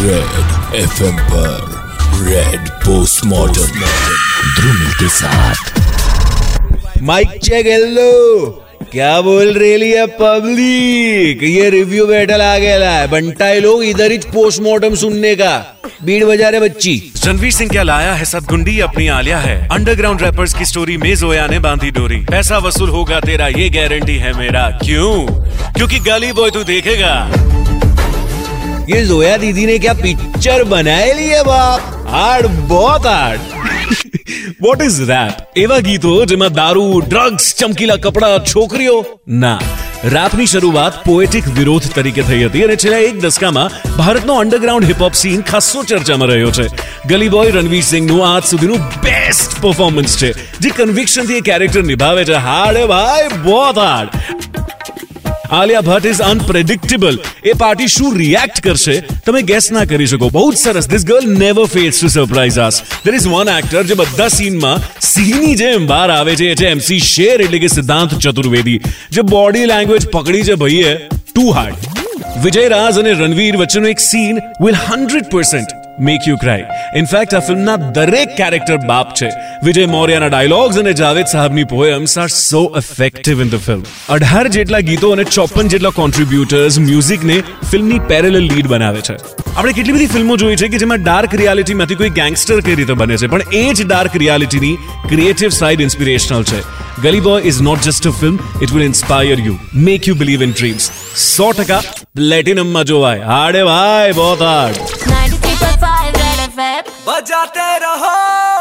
Red FM पर red postmortem Dhrumil के साथ. माइक चेक हेलो क्या बोल रही है पब्लिक ये रिव्यू बैटल आ गया है बंटाई लोग इधर ही पोस्टमार्टम सुनने का. बीड़ बजा रहे बच्ची. रणवीर सिंह क्या लाया है सदगुंडी अपनी आलिया है. अंडरग्राउंड रैपर्स की स्टोरी में जोया ने बांधी डोरी. पैसा वसूल होगा तेरा ये गारंटी है मेरा. क्यों? क्योंकि गली बॉय तू देखेगा. ये जोया दीदी ने क्या पिक्चर बनाए लिए बाप हार्ड बहुत हार्ड વોટ ઇઝ રેપ એવા ગીતો જેમાં દારૂ ડ્રગ્સ ચમકીલા કપડા છોકરીઓ ના રેપની શરૂઆત પોએટિક વિરોધ તરીકે થઈ હતી અને છેલ્લા એક દશકામાં ભારતનો અંડરગ્રાઉન્ડ હિપહોપ સીન ખાસો ચર્ચામાં રહ્યો છે ગલી બોય રણવીર સિંહનું આજ સુધીનું બેસ્ટ પરફોર્મન્સ છે જે કન્વિક્શનથી એ કેરેક્ટર નિભાવે છે હાર્ડ ભાઈ બહુત hard Alia Bhatt is unpredictable એ પાર્ટી શું રિએક્ટ કરશે તમે ગેસ ના કરી શકો બહુ જ સરસ this girl never fails to surprise us there is one actor જે બધા સીનમાં સિંહની જેમ બહાર આવે છે એ છે એમસી શેર એટલે કે સિદ્ધાંત ચતુર્વેદી જે બોડી લેંગ્વેજ પકડી છે ભાઈએ ટુ હાર્ડ વિજય રાજ અને રણવીર વચ્ચેનો એક scene will hundred percent make you cry in fact આ ફિલ્મના દરેક કેરેક્ટર બાપ છે વિજય મૌર્યના ડાયલોગ્સ અને જાવેદ સાહેબની poems are so effective in the film અઢાર જેટલા ગીતો અને ચોપન જેટલા કોન્ટ્રીબ્યુટર્સ મ્યુઝિકને ફિલ્મની પેરેલલ લીડ બનાવે છે આપણે કેટલી બધી ફિલ્મો જોઈ છે કે જેમાં ડાર્ક રિયાલિટીમાંથી કોઈ ગેંગસ્ટર કઈ રીતે બને છે પણ એ જ ડાર્ક રિયાલિટીની ક્રિએટિવ સાઇડ ઇન્સ્પિરેશનલ છે Gully boy is not just a film it will inspire you make you believe in dreams સો ટકા પ્લેટિનમમાં જોવાય હાડે ભાઈ બહુ હાર્ડ 93.5 Red FM बजाते रहो।